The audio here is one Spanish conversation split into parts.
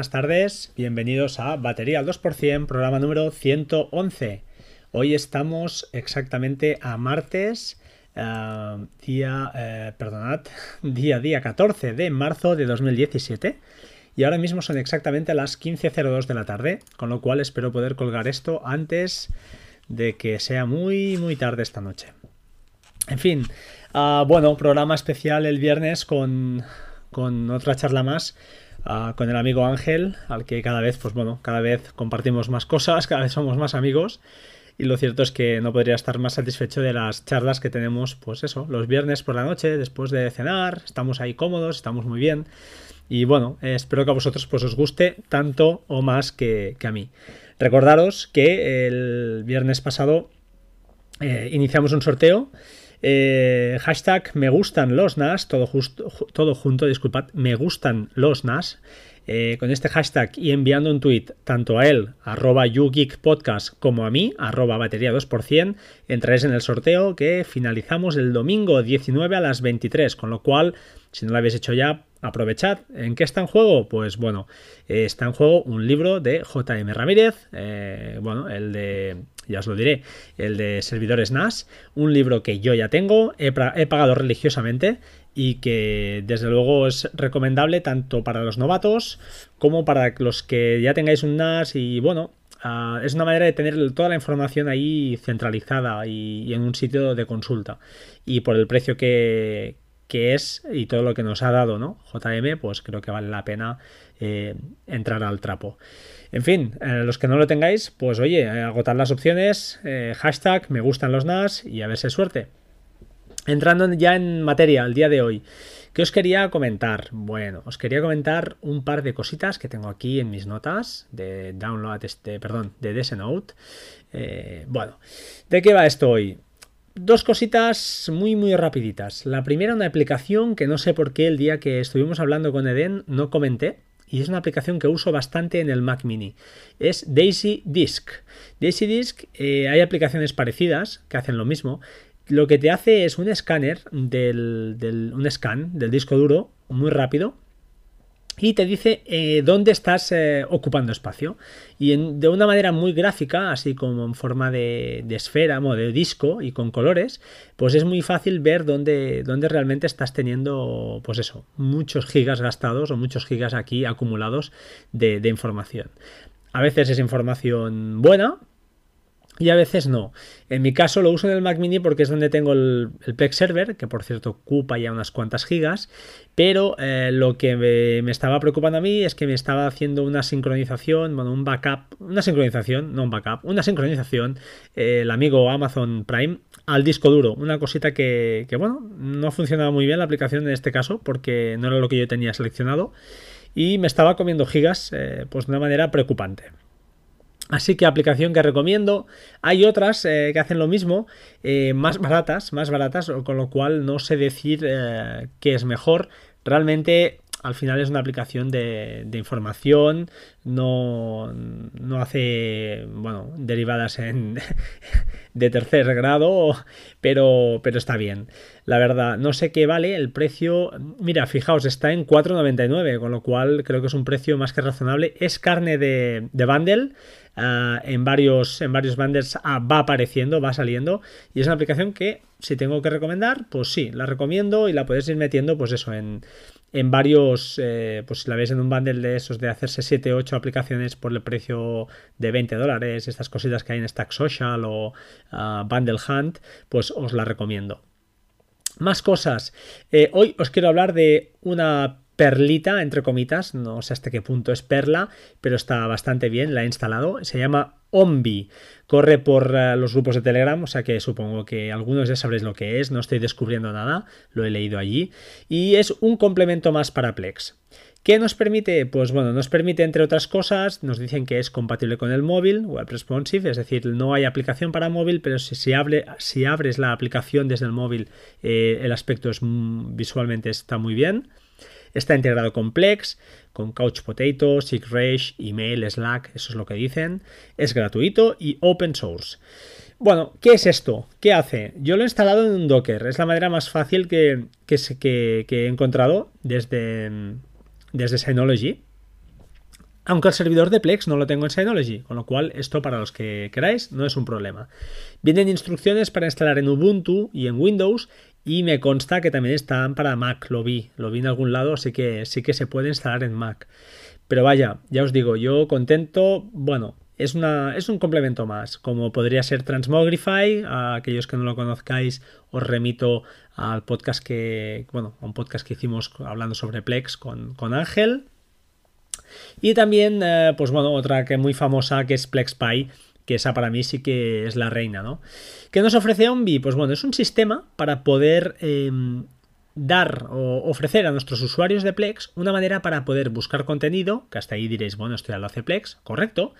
buenas tardes. Bienvenidos a Batería al 2%, programa número 111. Hoy estamos exactamente a martes, eh, día, eh, perdonad, día, día 14 de marzo de 2017. Y ahora mismo son exactamente las 15.02 de la tarde, con lo cual espero poder colgar esto antes de que sea muy, muy tarde esta noche. En fin, ah, bueno, programa especial el viernes con, con otra charla más uh, con el amigo Ángel, al que cada vez, pues bueno, cada vez compartimos más cosas, cada vez somos más amigos. Y lo cierto es que no podría estar más satisfecho de las charlas que tenemos, pues eso, los viernes por la noche, después de cenar, estamos ahí cómodos, estamos muy bien. Y bueno, espero que a vosotros pues os guste tanto o más que, que a mí. Recordaros que el viernes pasado eh, iniciamos un sorteo eh, hashtag me gustan los NAS, todo, todo junto, disculpad, me gustan los NAS. Eh, con este hashtag y enviando un tweet tanto a él, arroba YouGeekPodcast, como a mí, arroba batería 2%, entraréis en el sorteo que finalizamos el domingo 19 a las 23, con lo cual, si no lo habéis hecho ya, aprovechad. ¿En qué está en juego? Pues bueno, eh, está en juego un libro de JM Ramírez, bueno, el de ya os lo diré, el de servidores NAS, un libro que yo ya tengo, he, pagado religiosamente y que desde luego es recomendable tanto para los novatos como para los que ya tengáis un NAS y bueno, ah, es una manera de tener toda la información ahí centralizada y, en un sitio de consulta. Y por el precio que, es y todo lo que nos ha dado, ¿no? JM, pues creo que vale la pena eh, entrar al trapo. En fin, eh, los que no lo tengáis, pues oye, eh, agotar las opciones, hashtag me gustan los NAS y a ver si suerte. Entrando ya en materia, el día de hoy, ¿qué os quería comentar? Bueno, os quería comentar un par de cositas que tengo aquí en mis notas de download, este, perdón, de DS Note. bueno, ¿de qué va esto hoy? Dos cositas muy muy rapiditas. La primera, una aplicación que no sé por qué el día que estuvimos hablando con Eden no comenté, y es una aplicación que uso bastante en el Mac Mini. Es Daisy Disk. Daisy Disk, eh, hay aplicaciones parecidas que hacen lo mismo. Lo que te hace es un escáner del, un scan del disco duro muy rápido y te dice eh, dónde estás eh, ocupando espacio. Y de una manera muy gráfica, así como en forma de, esfera, o de disco y con colores, pues es muy fácil ver dónde, dónde, realmente estás teniendo, pues eso, muchos gigas gastados o muchos gigas aquí acumulados de, de información. A veces es información buena, y a veces no. En mi caso lo uso en el Mac Mini porque es donde tengo el, el Server, que por cierto ocupa ya unas cuantas gigas, pero eh, lo que me, estaba preocupando a mí es que me estaba haciendo una sincronización, bueno, un backup, una sincronización, no un backup, una sincronización, eh, el amigo Amazon Prime al disco duro, una cosita que, que, bueno, no funcionaba muy bien la aplicación en este caso porque no era lo que yo tenía seleccionado y me estaba comiendo gigas eh, pues de una manera preocupante. Así que aplicación que recomiendo. Hay otras eh, que hacen lo mismo, eh, más baratas, más baratas, con lo cual no sé decir eh, qué es mejor. Realmente al final es una aplicación de, información, no, no, hace bueno, derivadas en, de tercer grado, pero, pero está bien. La verdad, no sé qué vale el precio. Mira, fijaos, está en 4,99, con lo cual creo que es un precio más que razonable. Es carne de, de bundle. Ah, en, varios, en varios bundles ah, va apareciendo, va saliendo y es una aplicación que si tengo que recomendar, pues sí, la recomiendo y la puedes ir metiendo pues eso en, en varios, eh, pues si la veis en un bundle de esos de hacerse 7 8 aplicaciones por el precio de 20 dólares, estas cositas que hay en Stack Social o ah, Bundle Hunt, pues os la recomiendo. Más cosas. Eh, hoy os quiero hablar de una perlita, entre comitas, no sé hasta qué punto es perla, pero está bastante bien, la he instalado, se llama Ombi, corre por eh, los grupos de Telegram, o sea que supongo que algunos ya sabréis lo que es, no estoy descubriendo nada, lo he leído allí, y es un complemento más para Plex. ¿Qué nos permite? Pues bueno, nos permite, entre otras cosas, nos dicen que es compatible con el móvil, web responsive, es decir, no hay aplicación para móvil, pero si, si, si abres la aplicación desde el móvil, eh, el aspecto es, mm, visualmente está muy bien. Está integrado con Plex, con Couch Potato, SigRage, Email, Slack, eso es lo que dicen. Es gratuito y open source. Bueno, ¿qué es esto? ¿Qué hace? Yo lo he instalado en un Docker. Es la manera más fácil que, que, he encontrado desde, desde Synology. Aunque el servidor de Plex no lo tengo en Synology, con lo cual esto para los que queráis no es un problema. Vienen instrucciones para instalar en Ubuntu y en Windows y me consta que también están para Mac, lo vi, lo vi en algún lado, así que sí que se puede instalar en Mac. Pero vaya, ya os digo, yo contento, bueno, es, una, es un complemento más, como podría ser Transmogrify, a aquellos que no lo conozcáis os remito al podcast que, bueno, a un podcast que hicimos hablando sobre Plex con, con Ángel. Y también, eh, pues bueno, otra que muy famosa que es PlexPy, que esa para mí sí que es la reina, ¿no? ¿Qué nos ofrece Ombi? Pues bueno, es un sistema para poder em, dar o ofrecer a nuestros usuarios de Plex una manera para poder buscar contenido, que hasta ahí diréis, bueno, esto ya lo hace Plex, correcto,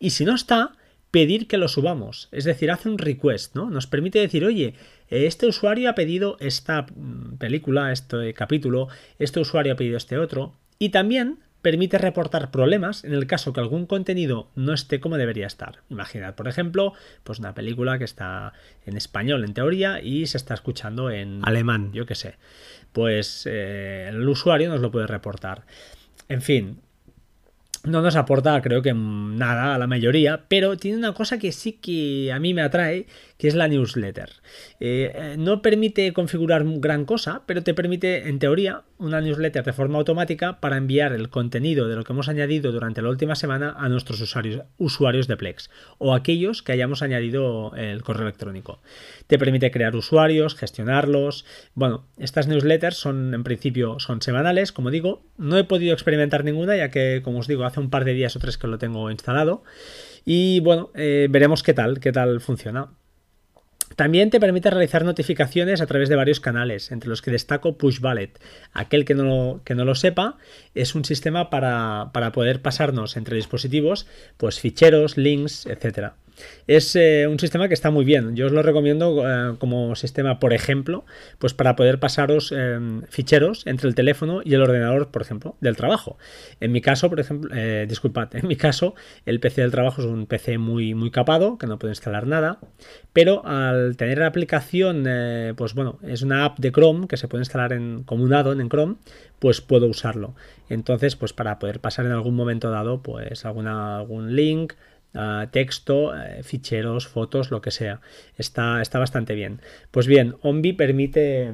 y si no está, pedir que lo subamos, es decir, hace un request, ¿no? Nos permite decir, oye, este usuario ha pedido esta mm, película, este capítulo, este usuario ha pedido este otro, y también permite reportar problemas en el caso que algún contenido no esté como debería estar. Imaginad, por ejemplo, pues una película que está en español en teoría y se está escuchando en alemán, yo qué sé. Pues eh, el usuario nos lo puede reportar. En fin, no nos aporta creo que nada a la mayoría, pero tiene una cosa que sí que a mí me atrae, que es la newsletter. Eh, eh, no permite configurar gran cosa, pero te permite, en teoría, una newsletter de forma automática para enviar el contenido de lo que hemos añadido durante la última semana a nuestros usuarios, usuarios de Plex o aquellos que hayamos añadido el correo electrónico. Te permite crear usuarios, gestionarlos. Bueno, estas newsletters son, en principio, son semanales, como digo. No he podido experimentar ninguna, ya que, como os digo, hace un par de días o tres que lo tengo instalado. Y bueno, eh, veremos qué tal, qué tal funciona. También te permite realizar notificaciones a través de varios canales, entre los que destaco Pushballet. Aquel que no lo, que no lo sepa es un sistema para, para poder pasarnos entre dispositivos pues ficheros, links, etcétera. Es eh, un sistema que está muy bien. Yo os lo recomiendo eh, como sistema, por ejemplo, pues para poder pasaros eh, ficheros entre el teléfono y el ordenador, por ejemplo, del trabajo. En mi caso, por ejemplo, disculpad, en mi caso, el PC del trabajo es un PC muy, muy capado, que no puede instalar nada, pero al tener la aplicación, pues bueno, es una app de Chrome que se puede instalar en, como un add en Chrome, pues puedo usarlo. Entonces, pues para poder pasar en algún momento dado, pues alguna, algún link, texto, eh, ficheros, fotos, lo que sea. Está, está bastante bien. Pues bien, Ombi permite,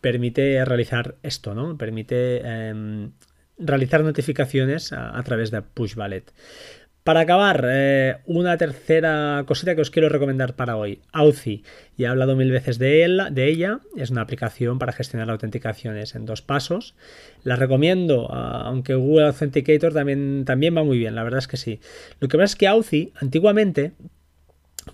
permite realizar esto, ¿no? Permite em, realizar notificaciones a, a, través de Pushballet. Para acabar, eh, una tercera cosita que os quiero recomendar para hoy. Authy. Ya he hablado mil veces de, ella. Es una aplicación para gestionar autenticaciones en dos pasos. La recomiendo, aunque Google Authenticator también, también va muy bien, la verdad es que sí. Lo que pasa es que Authy, antiguamente,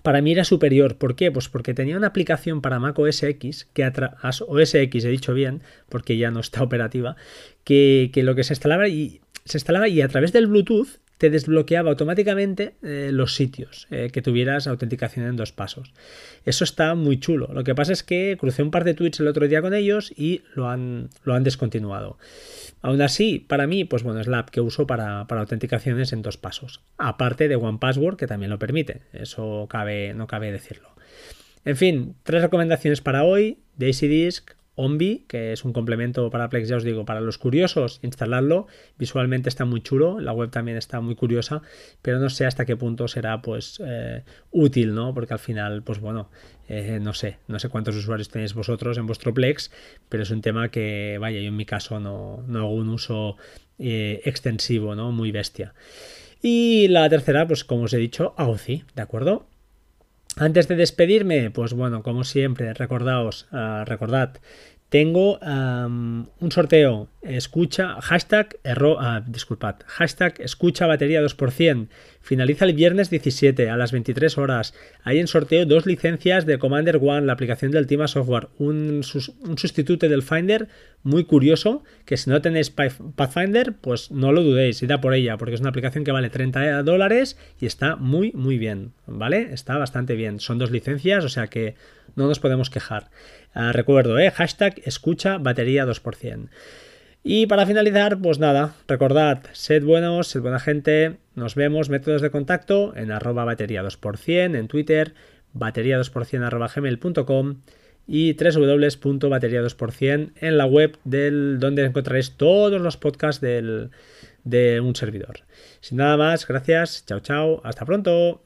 para mí era superior. ¿Por qué? Pues porque tenía una aplicación para Mac OS X, que OS X he dicho bien, porque ya no está operativa, que, que lo que se instalaba y se instalaba y a través del Bluetooth te desbloqueaba automáticamente eh, los sitios eh, que tuvieras autenticación en dos pasos. Eso está muy chulo. Lo que pasa es que crucé un par de tweets el otro día con ellos y lo han, lo han descontinuado. Aún así, para mí, pues bueno, es la app que uso para, para autenticaciones en dos pasos. Aparte de One Password, que también lo permite. Eso cabe, no cabe decirlo. En fin, tres recomendaciones para hoy. Daisy Disk, Ombi, que es un complemento para Plex, ya os digo, para los curiosos, instalarlo. Visualmente está muy chulo, la web también está muy curiosa, pero no sé hasta qué punto será pues eh, útil, ¿no? Porque al final, pues bueno, eh, no sé, no sé cuántos usuarios tenéis vosotros en vuestro Plex, pero es un tema que, vaya, yo en mi caso no, no hago un uso eh, extensivo, ¿no? Muy bestia. Y la tercera, pues como os he dicho, Authy, ¿de acuerdo? Antes de despedirme, pues bueno, como siempre, recordaos, uh, recordad, tengo un sorteo, escucha, hashtag, erro, uh, disculpad, hashtag escucha batería 2%, finaliza el viernes 17 a las 23 horas, hay en sorteo dos licencias de Commander One, la aplicación del Tima Software, un, un sustituto del Finder muy curioso, que si no tenéis Pathfinder, pues no lo dudéis, id por ella, porque es una aplicación que vale 30 dólares y está muy, muy bien, ¿vale? Está bastante bien. Son dos licencias, o sea que no nos podemos quejar. Ah, recuerdo, ¿eh? Hashtag escucha batería 2%. Y para finalizar, pues nada, recordad, sed buenos, sed buena gente, nos vemos, métodos de contacto en arroba batería 2%, en Twitter, batería 2% arroba gmail.com y www.bateria2% en la web del donde encontraréis todos los podcasts del, de un servidor. Sin nada más, gracias, chao chao, hasta pronto.